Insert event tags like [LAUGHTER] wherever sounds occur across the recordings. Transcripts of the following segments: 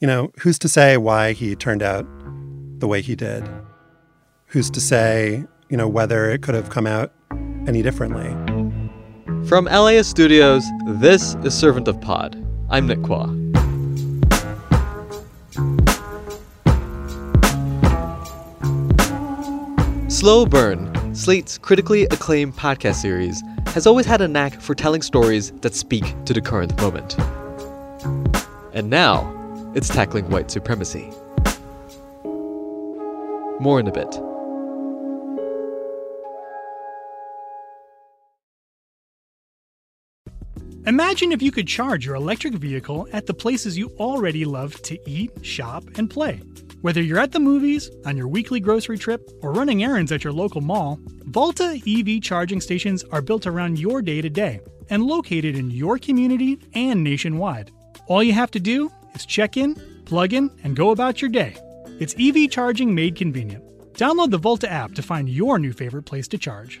you know, who's to say why he turned out the way he did? Who's to say, you know, whether it could have come out any differently? From LAist Studios, this is Servant of Pod. I'm Nick Quah. Slow Burn, Slate's critically acclaimed podcast series, has always had a knack for telling stories that speak to the current moment. And now, it's tackling white supremacy. More in a bit. Imagine if you could charge your electric vehicle at the places you already love to eat, shop, and play. Whether you're at the movies, on your weekly grocery trip, or running errands at your local mall, Volta EV charging stations are built around your day to day and located in your community and nationwide. All you have to do is check in, plug in, and go about your day. It's EV charging made convenient. Download the Volta app to find your new favorite place to charge.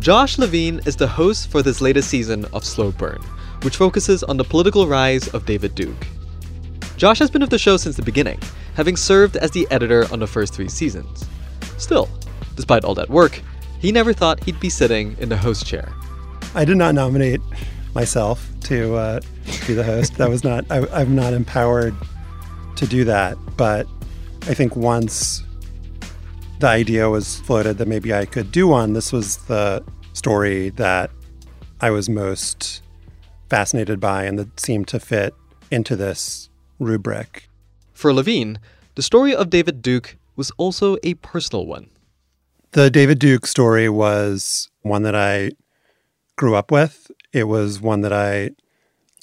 Josh Levin is the host for this latest season of Slow Burn, which focuses on the political rise of David Duke. Josh has been with the show since the beginning, having served as the editor on the first three seasons. Still, despite all that work, he never thought he'd be sitting in the host chair. I did not nominate myself to uh, be the host. that was not, I, I'm not empowered to do that. But I think once the idea was floated that maybe I could do one, this was the story that I was most fascinated by and that seemed to fit into this rubric. For Levin, the story of David Duke was also a personal one. The David Duke story was one that I grew up with. It was one that I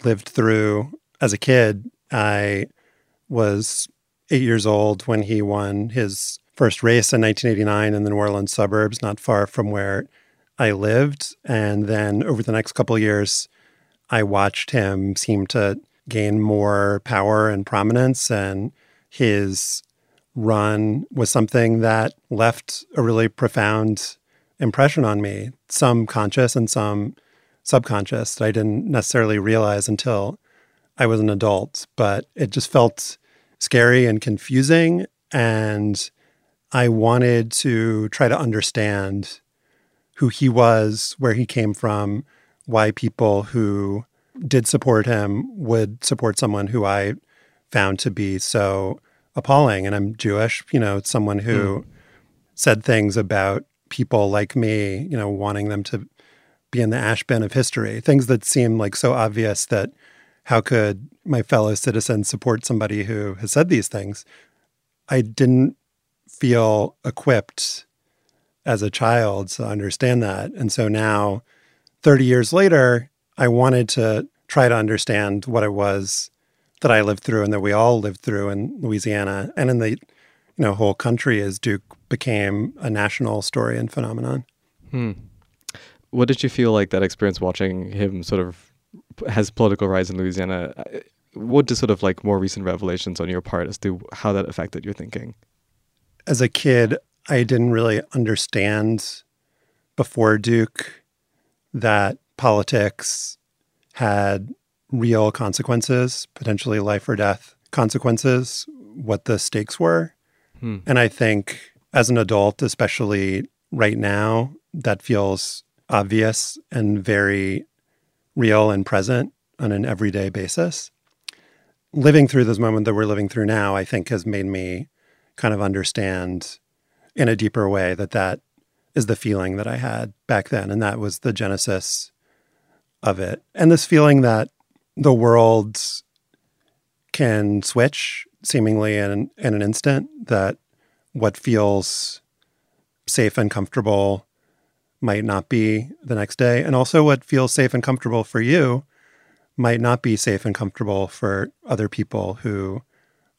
lived through as a kid. I was eight years old when he won his first race in 1989 in the New Orleans suburbs, not far from where I lived. And then over the next couple years, I watched him seem to gain more power and prominence. And his run was something that left a really profound impression on me, some conscious and some subconscious that I didn't necessarily realize until I was an adult. But it just felt scary and confusing. And I wanted to try to understand who he was, where he came from, why people who did support him would support someone who I found to be so appalling. And I'm Jewish, you know, someone who mm. said things about people like me, you know, wanting them to be in the ash bin of history, things that seem like so obvious that how could my fellow citizens support somebody who has said these things? I didn't feel equipped as a child to understand that. And so now, 30 years later, I wanted to try to understand what it was that I lived through and that we all lived through in Louisiana and in the you know whole country as Duke became a national story and phenomenon. Hmm. What did you feel like that experience watching him sort of has political rise in Louisiana? Uh, what the sort of like more recent revelations on your part as to how that affected your thinking? As a kid, I didn't really understand before Duke that politics had real consequences, potentially life or death consequences, what the stakes were. Hmm. And I think as an adult, especially right now, that feels obvious and very real and present on an everyday basis. Living through this moment that we're living through now, I think has made me kind of understand in a deeper way that that is the feeling that I had back then. And that was the genesis of it. And this feeling that the world can switch seemingly in, in an instant, that what feels safe and comfortable might not be the next day. And also, what feels safe and comfortable for you might not be safe and comfortable for other people who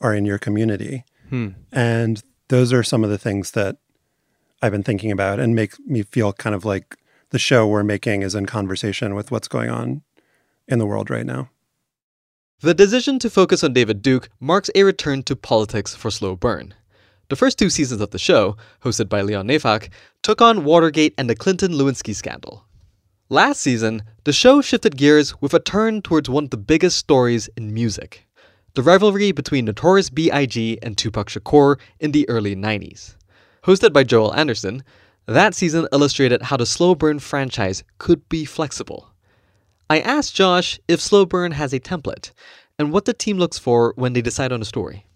are in your community. Hmm. And those are some of the things that I've been thinking about and make me feel kind of like the show we're making is in conversation with what's going on in the world right now. The decision to focus on David Duke marks a return to politics for Slow Burn. The first two seasons of the show, hosted by Leon Neyfakh, took on Watergate and the Clinton Lewinsky scandal. Last season, the show shifted gears with a turn towards one of the biggest stories in music the rivalry between Notorious B.I.G. and Tupac Shakur in the early 90s. Hosted by Joel Anderson, that season illustrated how the Slow Burn franchise could be flexible. I asked Josh if Slow Burn has a template and what the team looks for when they decide on a story.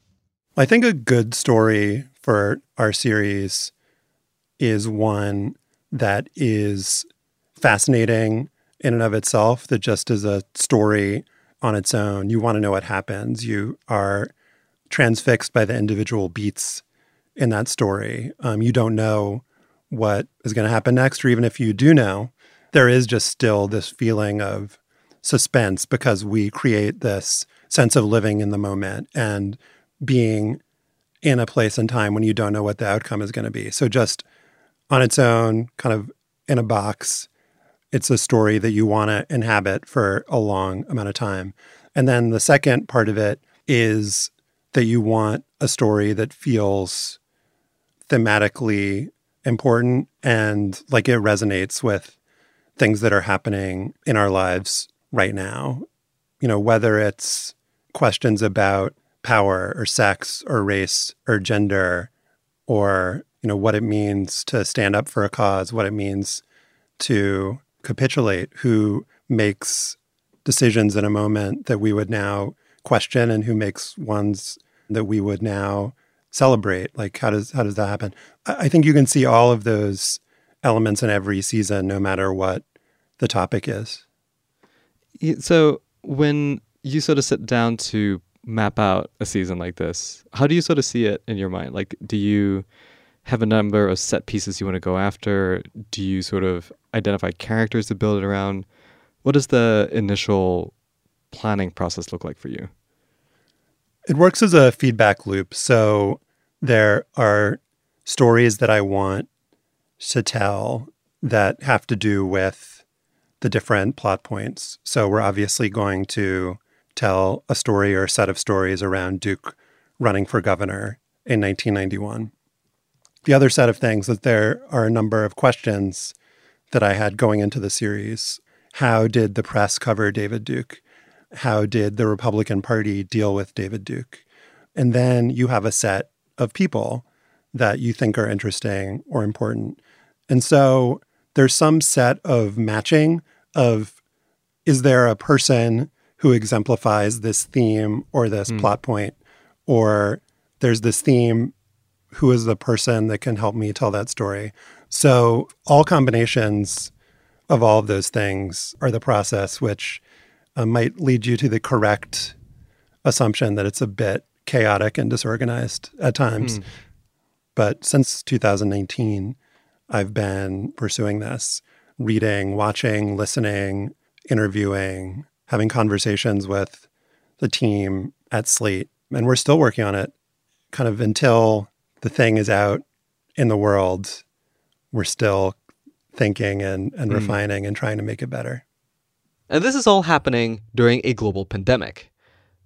I think a good story for our series is one that is fascinating in and of itself, that just is a story on its own. You want to know what happens. You are transfixed by the individual beats in that story. Um, you don't know what is going to happen next, or even if you do know, there is just still this feeling of suspense because we create this sense of living in the moment and being in a place and time when you don't know what the outcome is going to be. So, just on its own, kind of in a box, it's a story that you want to inhabit for a long amount of time. And then the second part of it is that you want a story that feels thematically important and like it resonates with things that are happening in our lives right now. You know, whether it's questions about power or sex or race or gender or, you know, what it means to stand up for a cause, what it means to capitulate, who makes decisions in a moment that we would now question and who makes ones that we would now celebrate. Like how does how does that happen? I think you can see all of those elements in every season no matter what the topic is. So when you sort of sit down to map out a season like this how do you sort of see it in your mind? Like do you have a number of set pieces you want to go after do you sort of identify characters to build it around what does the initial planning process look like for you it works as a feedback loop. So there are stories that I want to tell that have to do with the different plot points. So we're obviously going to tell a story or a set of stories around Duke running for governor in 1991. The other set of things that there are a number of questions that I had going into the series. How did the press cover David Duke? how did the Republican Party deal with David Duke? And then you have a set of people that you think are interesting or important. And so there's some set of matching of is there a person who exemplifies this theme or this mm. plot point or there's this theme who is the person that can help me tell that story. So all combinations of all of those things are the process which uh, might lead you to the correct assumption that it's a bit chaotic and disorganized at times. Hmm. But since 2019, I've been pursuing this reading, watching, listening, interviewing, having conversations with the team at Slate. And we're still working on it kind of until the thing is out in the world. We're still thinking and, and mm. refining and trying to make it better. And this is all happening during a global pandemic.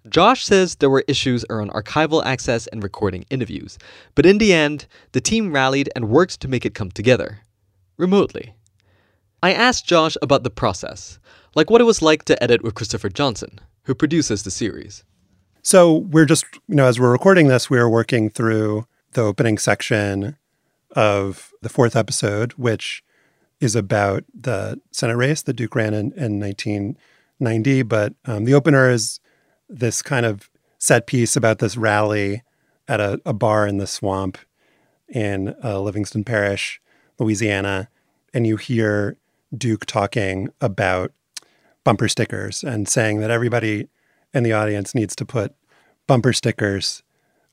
Josh says there were issues around archival access and recording interviews, but in the end, the team rallied and worked to make it come together remotely. I asked Josh about the process, like what it was like to edit with Christopher Johnson, who produces the series. So we're just, you know, as we're recording this, we are working through the opening section of the fourth episode, which is about the Senate race that Duke ran in, in 1990. But um, the opener is this kind of set piece about this rally at a, a bar in the swamp in uh, Livingston Parish, Louisiana. And you hear Duke talking about bumper stickers and saying that everybody in the audience needs to put bumper stickers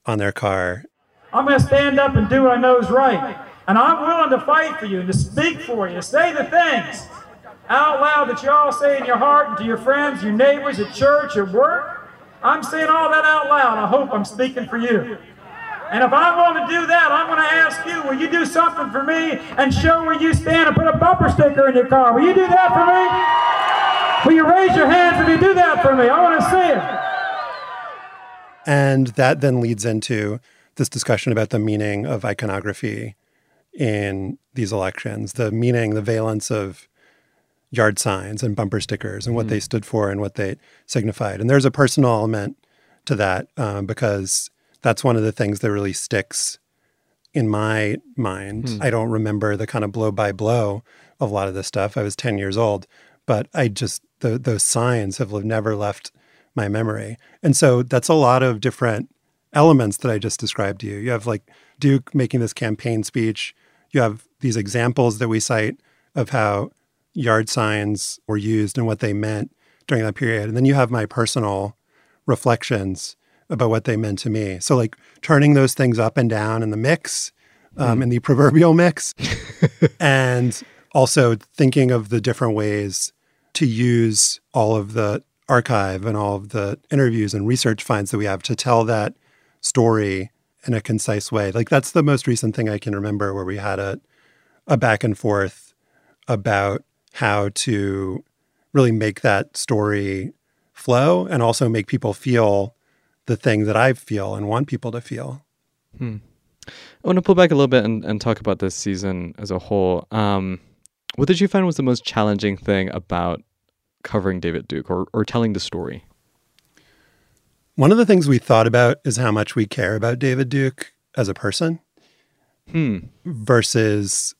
on their car. I'm going to stand up and do what I know is right. And I'm willing to fight for you, and to speak for you, say the things out loud that you all say in your heart and to your friends, your neighbors at church, at work. I'm saying all that out loud. I hope I'm speaking for you. And if I'm going to do that, I'm going to ask you, will you do something for me and show where you stand and put a bumper sticker in your car? Will you do that for me? Will you raise your hands if you do that for me? I want to see it. And that then leads into this discussion about the meaning of iconography in these elections, the meaning, the valence of yard signs and bumper stickers and what mm they stood for and what they signified. And there's a personal element to that um, because that's one of the things that really sticks in my mind. Mm. I don't remember the kind of blow by blow of a lot of this stuff. I was 10 years old, but I just, the, those signs have never left my memory. And so that's a lot of different elements that I just described to you. You have like Duke making this campaign speech. You have these examples that we cite of how yard signs were used and what they meant during that period. And then you have my personal reflections about what they meant to me. So, like turning those things up and down in the mix, um, mm. in the proverbial mix, [LAUGHS] and also thinking of the different ways to use all of the archive and all of the interviews and research finds that we have to tell that story in a concise way. Like that's the most recent thing I can remember where we had a a back and forth about how to really make that story flow and also make people feel the thing that I feel and want people to feel. Hmm. I want to pull back a little bit and, and talk about this season as a whole. Um, what did you find was the most challenging thing about covering David Duke or, or telling the story? One of the things we thought about is how much we care about David Duke as a person hmm. versus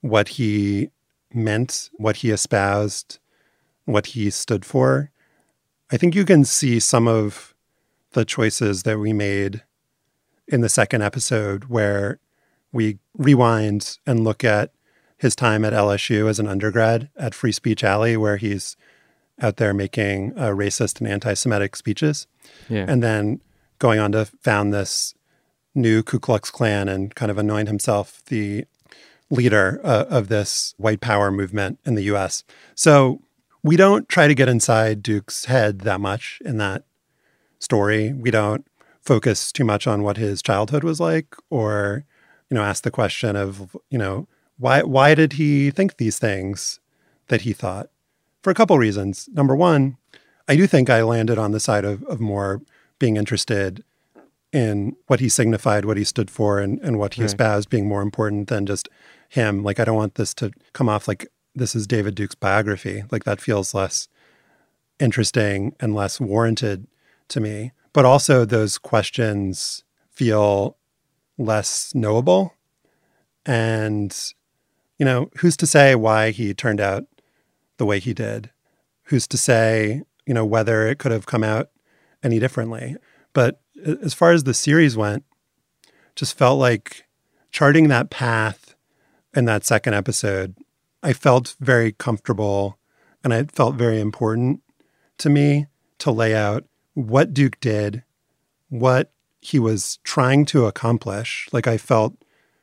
what he meant, what he espoused, what he stood for. I think you can see some of the choices that we made in the second episode where we rewind and look at his time at LSU as an undergrad at Free Speech Alley, where he's out there making uh, racist and anti Semitic speeches. Yeah. And then going on to found this new Ku Klux Klan and kind of anoint himself the leader uh, of this white power movement in the US. So we don't try to get inside Duke's head that much in that story. We don't focus too much on what his childhood was like or you know ask the question of you know why why did he think these things that he thought for a couple reasons number one i do think i landed on the side of, of more being interested in what he signified what he stood for and, and what he right. espoused being more important than just him. Like, I don't want this to come off like this is David Duke's biography. Like, that feels less interesting and less warranted to me. But also, those questions feel less knowable. And, you know, who's to say why he turned out the way he did? Who's to say, you know, whether it could have come out any differently? But as far as the series went, just felt like charting that path in that second episode, I felt very comfortable and it felt very important to me to lay out what Duke did, what he was trying to accomplish. Like I felt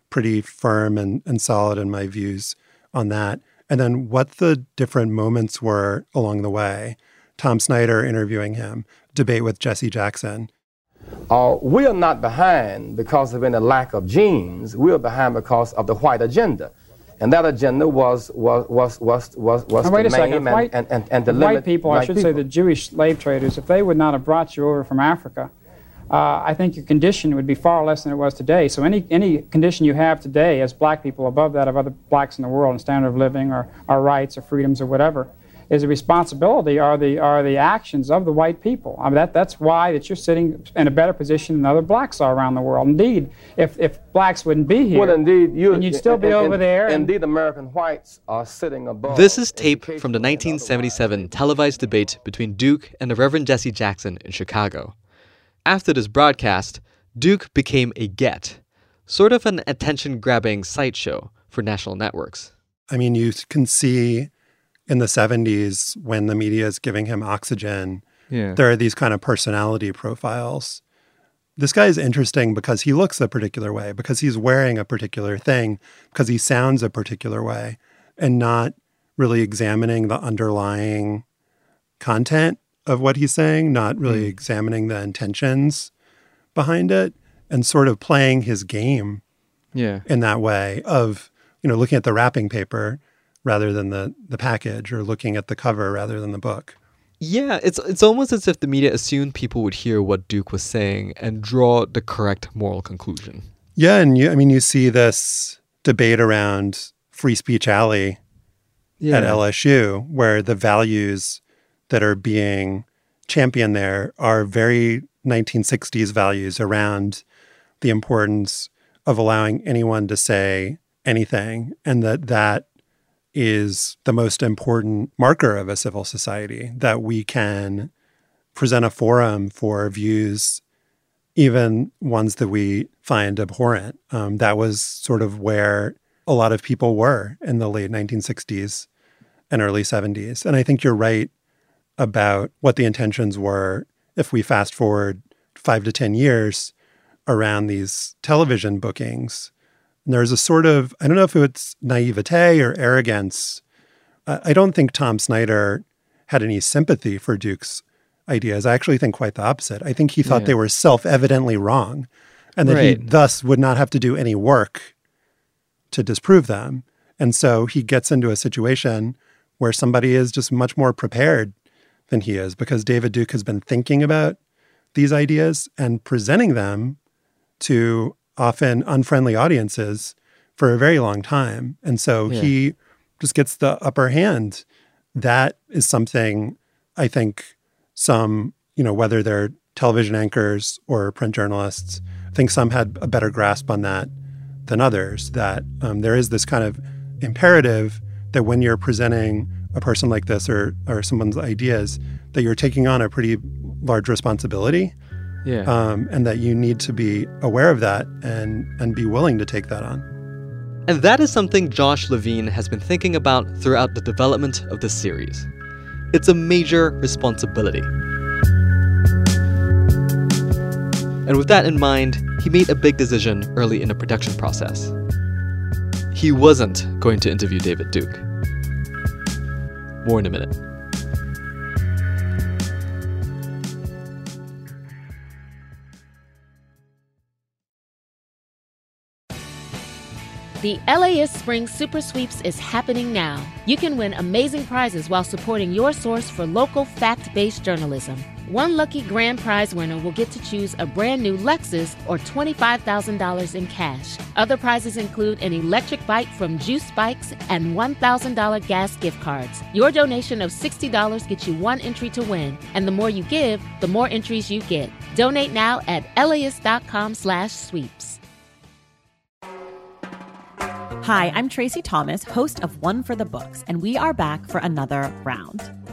pretty firm and, and solid in my views on that. And then what the different moments were along the way. Tom Snyder interviewing him, debate with Jesse Jackson. Uh, we are not behind because of any lack of genes. We are behind because of the white agenda. And that agenda was was was was was was wait to a second. and, white, and, and, and to white people, I should people. say the Jewish slave traders, if they would not have brought you over from Africa, uh, I think your condition would be far less than it was today. So any any condition you have today as black people above that of other blacks in the world in standard of living or, or rights or freedoms or whatever, is a responsibility are the are the actions of the white people. I mean that that's why that you're sitting in a better position than other blacks are around the world. Indeed, if if blacks wouldn't be here, well, indeed, you, you'd still be over there. Indeed, American whites are sitting above. This is tape from the 1977 televised debate between Duke and the Reverend Jesse Jackson in Chicago. After this broadcast, Duke became a get, sort of an attention-grabbing sideshow for national networks. I mean, you can see in the 70s when the media is giving him oxygen, yeah. there are these kind of personality profiles this guy is interesting because he looks a particular way, because he's wearing a particular thing, because he sounds a particular way, and not really examining the underlying content of what he's saying, not really mm. examining the intentions behind it, and sort of playing his game Yeah. in that way of, you know, looking at the wrapping paper rather than the the package or looking at the cover rather than the book. Yeah, it's it's almost as if the media assumed people would hear what Duke was saying and draw the correct moral conclusion. Yeah, and you I mean you see this debate around free speech alley Yeah. at LSU where the values that are being championed there are very 1960s values around the importance of allowing anyone to say anything and that that is the most important marker of a civil society that we can present a forum for views even ones that we find abhorrent. Um, that was sort of where a lot of people were in the late 1960s and early 70s and i think you're right about what the intentions were if we fast forward five to 10 years around these television bookings. And there's a sort of, I don't know if it's naivete or arrogance. I don't think Tom Snyder had any sympathy for Duke's ideas. I actually think quite the opposite. I think he thought Yeah. they were self evidently wrong and that he thus would not have to do any work to disprove them. And so he gets into a situation where somebody is just much more prepared than he is because David Duke has been thinking about these ideas and presenting them to often unfriendly audiences for a very long time. And so Yeah. he just gets the upper hand. That is something I think some, you know, whether they're television anchors or print journalists, I think some had a better grasp on that than others. That um, there is this kind of imperative that when you're presenting a person like this or or someone's ideas, that you're taking on a pretty large responsibility, Yeah. um, and that you need to be aware of that and and be willing to take that on. And that is something Josh Levin has been thinking about throughout the development of this series. It's a major responsibility. And with that in mind, he made a big decision early in the production process. He wasn't going to interview David Duke. More in a minute. The LAist Spring Super Sweeps is happening now. You can win amazing prizes while supporting your source for local fact based journalism. One lucky grand prize winner will get to choose a brand new Lexus or $25,000 in cash. Other prizes include an electric bike from Juice Bikes and $1,000 gas gift cards. Your donation of $60 gets you one entry to win, and the more you give, the more entries you get. Donate now at LAist.com slash sweeps. Hi, I'm Tracy Thomas, host of One for the Books, and we are back for another round.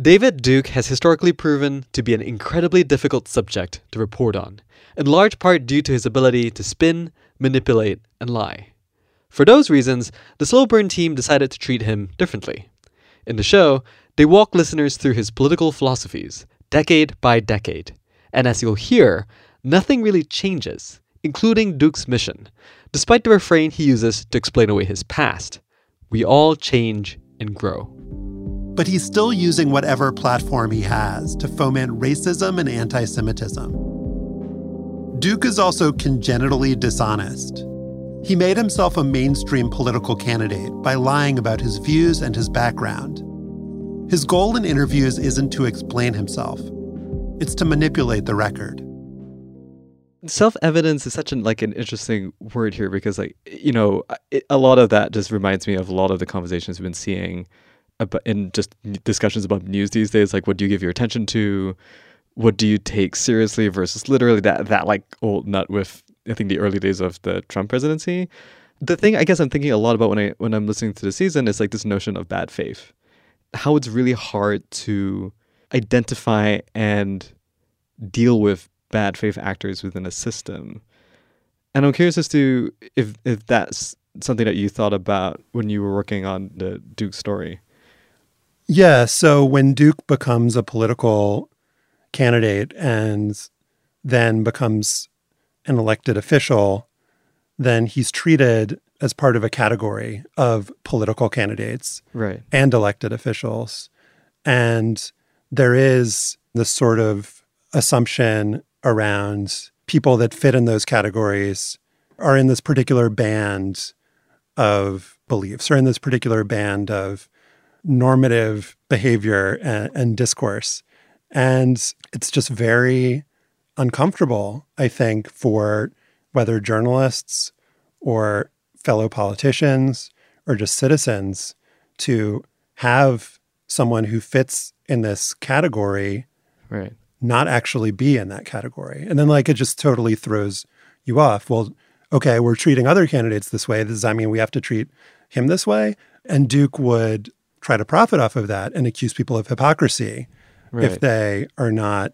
David Duke has historically proven to be an incredibly difficult subject to report on, in large part due to his ability to spin, manipulate, and lie. For those reasons, the Slow Burn team decided to treat him differently. In the show, they walk listeners through his political philosophies, decade by decade. And as you'll hear, nothing really changes, including Duke's mission, despite the refrain he uses to explain away his past. We all change and grow. But he's still using whatever platform he has to foment racism and anti Semitism. Duke is also congenitally dishonest. He made himself a mainstream political candidate by lying about his views and his background. His goal in interviews isn't to explain himself, it's to manipulate the record. self-evidence is such an like an interesting word here because like you know it, a lot of that just reminds me of a lot of the conversations we've been seeing in just discussions about news these days like what do you give your attention to what do you take seriously versus literally that that like old nut with i think the early days of the trump presidency The thing I guess I'm thinking a lot about when I when I'm listening to the season is like this notion of bad faith. How it's really hard to identify and deal with bad faith actors within a system. And I'm curious as to if if that's something that you thought about when you were working on the Duke story. Yeah. So when Duke becomes a political candidate and then becomes an elected official, then he's treated as part of a category of political candidates Right. and elected officials. And there is this sort of assumption around people that fit in those categories are in this particular band of beliefs or in this particular band of normative behavior and, and discourse. And it's just very uncomfortable, I think, for whether journalists or fellow politicians or just citizens to have someone who fits in this category Right. not actually be in that category. And then like it just totally throws you off. Well, okay, we're treating other candidates this way. Does that mean we have to treat him this way? And Duke would try to profit off of that and accuse people of hypocrisy if they are not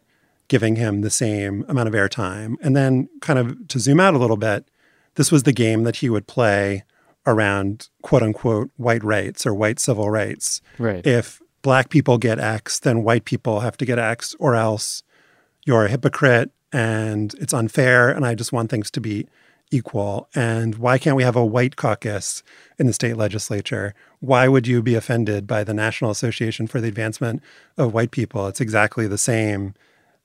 giving him the same amount of airtime. And then kind of to zoom out a little bit, this was the game that he would play around quote unquote white rights or white civil rights Right. if black people get X, then white people have to get X, or else you're a hypocrite and it's unfair. And I just want things to be equal. And why can't we have a white caucus in the state legislature? Why would you be offended by the National Association for the Advancement of White People? It's exactly the same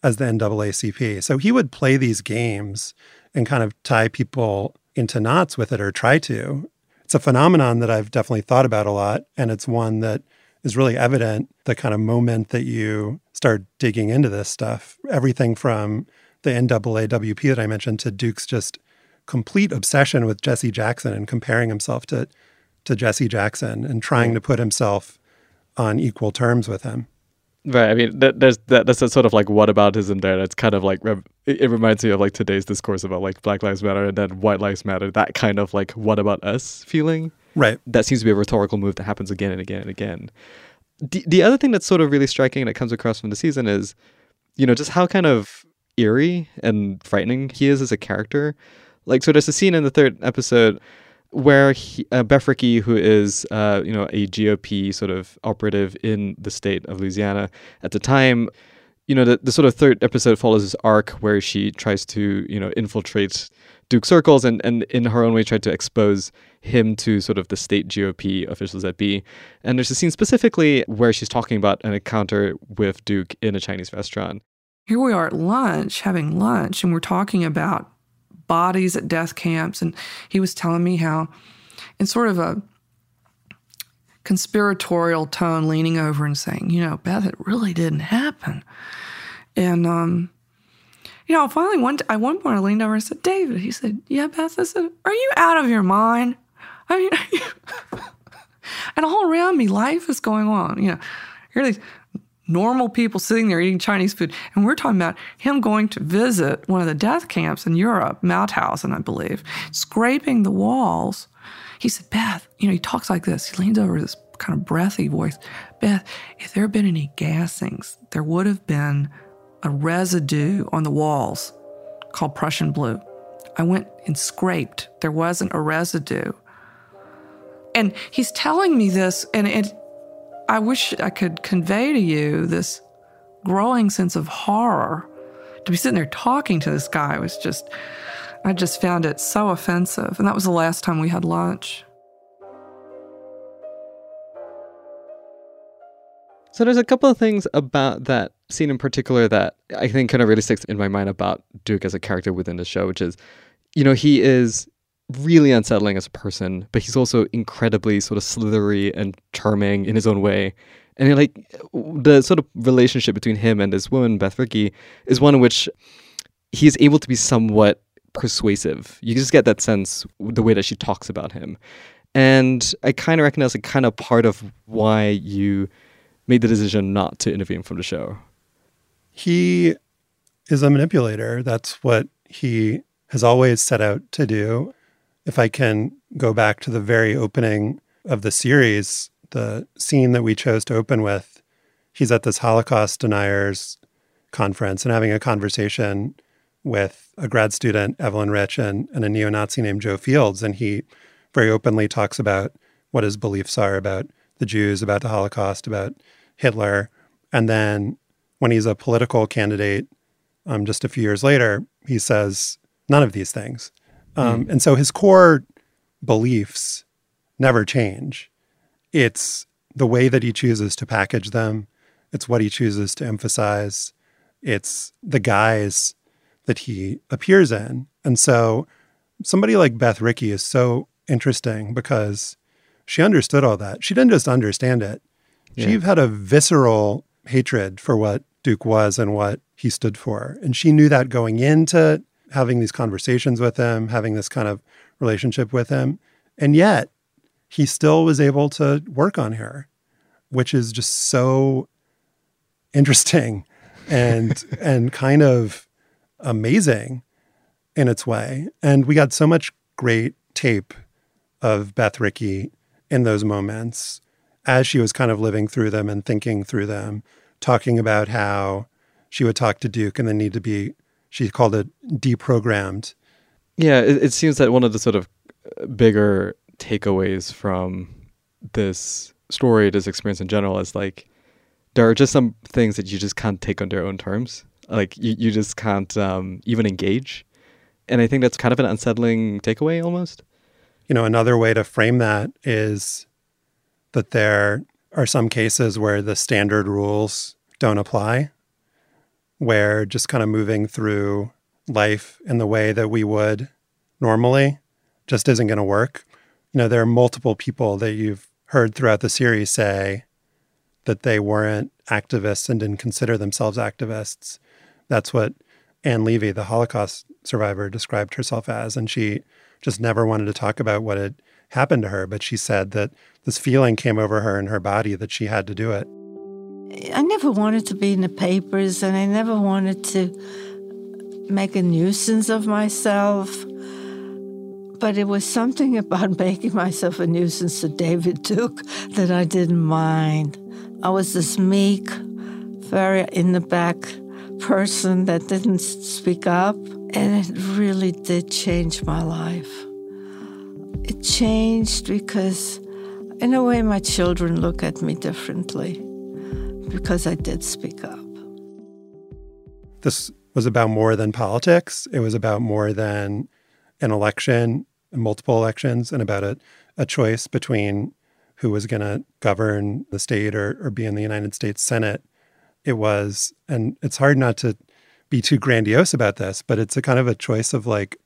as the NAACP. So he would play these games and kind of tie people into knots with it or try to. It's a phenomenon that I've definitely thought about a lot. And it's one that is really evident the kind of moment that you start digging into this stuff. Everything from the NAAWP that I mentioned to Duke's just complete obsession with Jesse Jackson and comparing himself to to Jesse Jackson and trying to put himself on equal terms with him. Right. I mean, that, there's that, that's a sort of like whataboutism there. That's kind of like it, it reminds me of like today's discourse about like Black Lives Matter and then White Lives Matter. That kind of like what about us feeling. Right. That seems to be a rhetorical move that happens again and again and again. The the other thing that's sort of really striking that comes across from the season is, you know, just how kind of eerie and frightening he is as a character. Like, so there's a scene in the third episode where he, uh, who is uh, you know a GOP sort of operative in the state of Louisiana at the time, you know the, the sort of third episode follows this arc where she tries to you know infiltrate Duke circles and and in her own way try to expose him to sort of the state GOP officials at B. And there's a scene specifically where she's talking about an encounter with Duke in a Chinese restaurant. Here we are at lunch, having lunch, and we're talking about bodies at death camps. And he was telling me how, in sort of a conspiratorial tone, leaning over and saying, You know, Beth, it really didn't happen. And, um, you know, finally, one t- at one point, I leaned over and said, David, he said, Yeah, Beth, I said, Are you out of your mind? I mean, [LAUGHS] and all around me, life is going on. You know, here these normal people sitting there eating Chinese food. And we're talking about him going to visit one of the death camps in Europe, Mauthausen, I believe, scraping the walls. He said, Beth, you know, he talks like this. He leans over this kind of breathy voice. Beth, if there had been any gassings, there would have been a residue on the walls called Prussian blue. I went and scraped. There wasn't a residue. And he's telling me this, and it, I wish I could convey to you this growing sense of horror. To be sitting there talking to this guy was just, I just found it so offensive. And that was the last time we had lunch. So there's a couple of things about that scene in particular that I think kind of really sticks in my mind about Duke as a character within the show, which is, you know, he is really unsettling as a person, but he's also incredibly sort of slithery and charming in his own way. And like the sort of relationship between him and this woman, Beth Rickey, is one in which he is able to be somewhat persuasive. You just get that sense the way that she talks about him. And I kind of recognize a kind of part of why you made the decision not to interview him from the show. He is a manipulator. That's what he has always set out to do. If I can go back to the very opening of the series, the scene that we chose to open with, he's at this Holocaust deniers conference and having a conversation with a grad student, Evelyn Rich, and, and a neo Nazi named Joe Fields. And he very openly talks about what his beliefs are about the Jews, about the Holocaust, about Hitler. And then when he's a political candidate, um, just a few years later, he says none of these things. Um, mm. And so his core beliefs never change. It's the way that he chooses to package them, it's what he chooses to emphasize, it's the guise that he appears in. And so somebody like Beth Rickey is so interesting because she understood all that. She didn't just understand it. Yeah. She had a visceral hatred for what Duke was and what he stood for. And she knew that going into having these conversations with him, having this kind of relationship with him. And yet he still was able to work on her, which is just so interesting and [LAUGHS] and kind of amazing in its way. And we got so much great tape of Beth Rickey in those moments as she was kind of living through them and thinking through them, talking about how she would talk to Duke and then need to be, she called it deprogrammed. Yeah, it, it seems that one of the sort of bigger takeaways from this story, this experience in general, is like there are just some things that you just can't take on their own terms. Like you, you just can't um, even engage. And I think that's kind of an unsettling takeaway almost. You know, another way to frame that is that there are some cases where the standard rules don't apply, where just kind of moving through life in the way that we would normally just isn't going to work. You know, there are multiple people that you've heard throughout the series say, that they weren't activists and didn't consider themselves activists. That's what Anne Levy, the Holocaust survivor, described herself as. And she just never wanted to talk about what had happened to her. But she said that this feeling came over her in her body that she had to do it. I never wanted to be in the papers and I never wanted to make a nuisance of myself. But it was something [LAUGHS] about making myself a nuisance to David Duke that I didn't mind. I was this meek, very in the back person that didn't speak up, and it really did change my life. It changed because, in a way, my children look at me differently because I did speak up. This was about more than politics. It was about more than an election, multiple elections, and about a, a choice between who was going to govern the state or, or be in the United States Senate. It was, and it's hard not to be too grandiose about this, but it's a kind of a choice of like,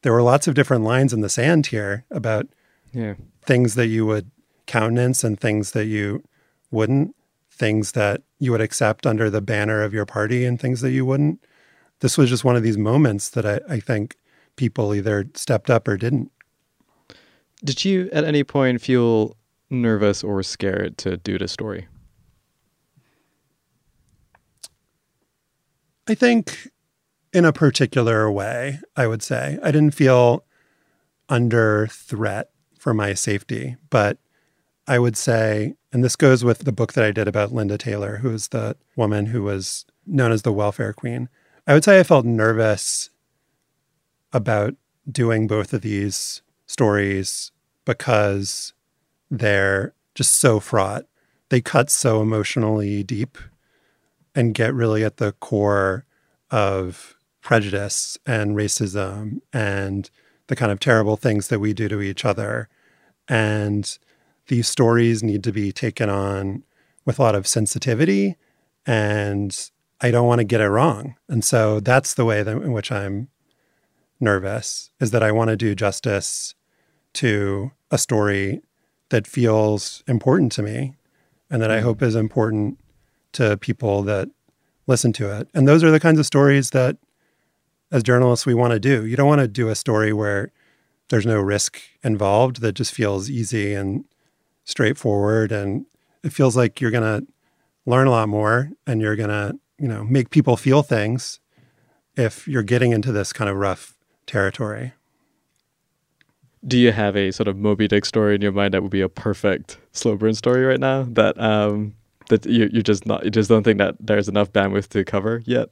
there were lots of different lines in the sand here about yeah. things that you would countenance and things that you wouldn't, things that you would accept under the banner of your party and things that you wouldn't. This was just one of these moments that I, I think people either stepped up or didn't. Did you at any point feel nervous or scared to do the story? I think in a particular way, I would say. I didn't feel under threat for my safety, but I would say, and this goes with the book that I did about Linda Taylor, who is the woman who was known as the welfare queen. I would say I felt nervous about doing both of these stories because they're just so fraught. They cut so emotionally deep and get really at the core of prejudice and racism and the kind of terrible things that we do to each other. And these stories need to be taken on with a lot of sensitivity. And I don't want to get it wrong. And so that's the way that, in which I'm nervous is that I want to do justice to a story that feels important to me and that I mm. hope is important to people that listen to it. And those are the kinds of stories that as journalists we want to do. You don't want to do a story where there's no risk involved that just feels easy and straightforward and it feels like you're going to learn a lot more and you're going to, you know, make people feel things if you're getting into this kind of rough territory. Do you have a sort of Moby Dick story in your mind that would be a perfect slow burn story right now? That um that you you just not you just don't think that there's enough bandwidth to cover yet?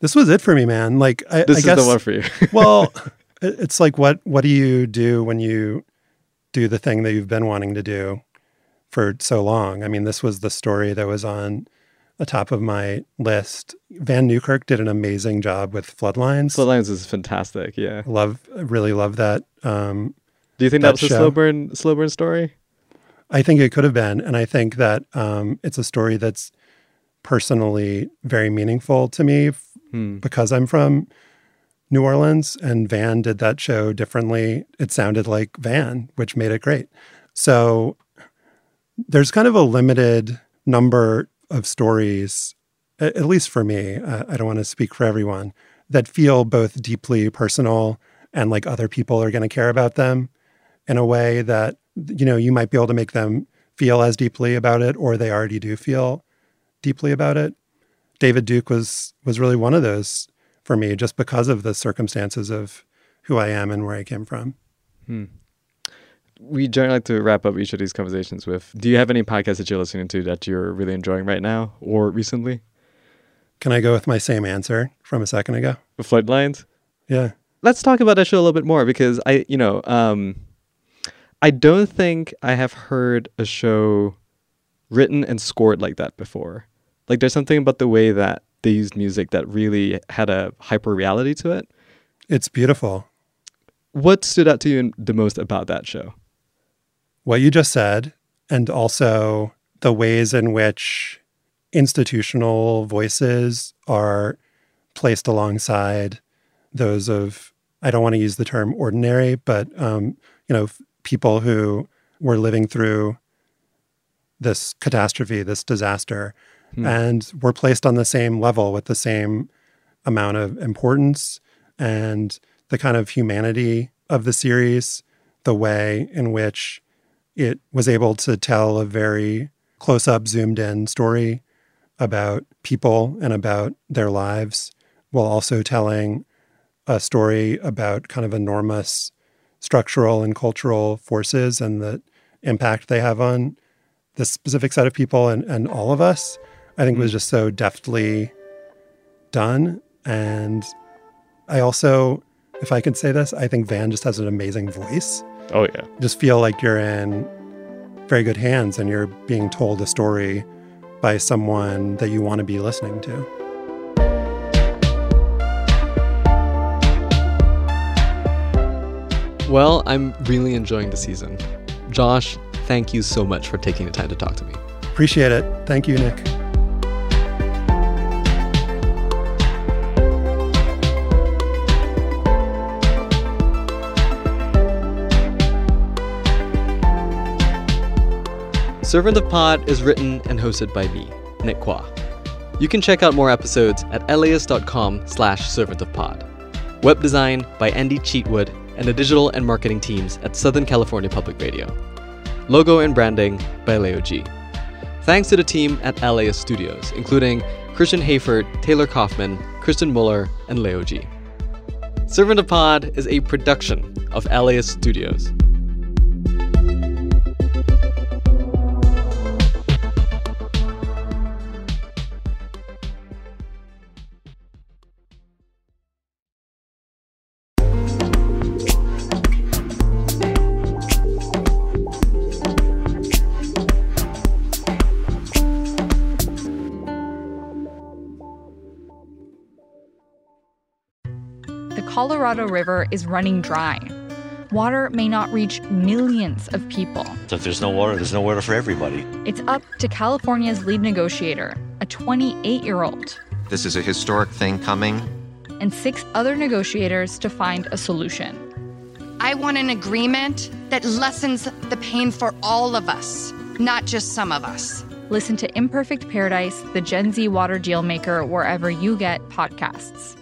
This was it for me, man. Like I, This I is guess, the one for you. well, [LAUGHS] it's like what what do you do when you do the thing that you've been wanting to do for so long? I mean, this was the story that was on the top of my list. Vann Newkirk did an amazing job with Floodlines. Floodlines is fantastic. Yeah. Love, really love that. Um, Do you think that, was a slow burn slow burn story? I think it could have been, and I think that um, it's a story that's personally very meaningful to me f- Hmm. because I'm from New Orleans, and Vann did that show differently. It sounded like Vann, which made it great. So there's kind of a limited number of stories, at least for me. I don't want to speak for everyone that feel both deeply personal and like other people are going to care about them in a way that you know you might be able to make them feel as deeply about it or they already do feel deeply about it david duke was was really one of those for me just because of the circumstances of who i am and where i came from Hmm. We generally like to wrap up each of these conversations with Do you have any podcasts that you're listening to that you're really enjoying right now or recently? can i go with my same answer from a second ago The Floodlines? yeah Let's talk about that show a little bit more because I, you know, um, I don't think I have heard a show written and scored like that before. Like, there's something about the way that they used music that really had a hyper reality to it. it's beautiful What stood out to you the most about that show? what you just said, and also the ways in which institutional voices are placed alongside those of, I don't want to use the term ordinary, but, um, you know, people who were living through this catastrophe, this disaster, Hmm. and were placed on the same level with the same amount of importance and the kind of humanity of the series, the way in which it was able to tell a very close up, zoomed in story about people and about their lives, while also telling a story about kind of enormous structural and cultural forces and the impact they have on this specific set of people and, and all of us. I think it was mm-hmm. just so deftly done. And I also, if I could say this, I think Vann just has an amazing voice Oh, yeah. just feel like you're in very good hands and you're being told a story by someone that you want to be listening to. Well, I'm really enjoying the season. Josh, thank you so much for taking the time to talk to me. Appreciate it. Thank you, Nick. Servant of Pod is written and hosted by me, Nick Quah. You can check out more episodes at laist.com slash servant of pod. Web design by Andy Cheatwood and the digital and marketing teams at Southern California Public Radio. Logo and branding by Leo G. Thanks to the team at LAist Studios, including Christian Hayford, Taylor Kaufman, Kristen Muller, and Leo G. Servant of Pod is a production of LAist Studios. Colorado River is running dry. Water may not reach millions of people. So if there's no water, there's no water for everybody. It's up to California's lead negotiator, a 28 year old, This is a historic thing coming. and six other negotiators to find a solution. I want an agreement that lessens the pain for all of us, not just some of us. Listen to Imperfect Paradise, the Gen Z water deal maker, wherever you get podcasts.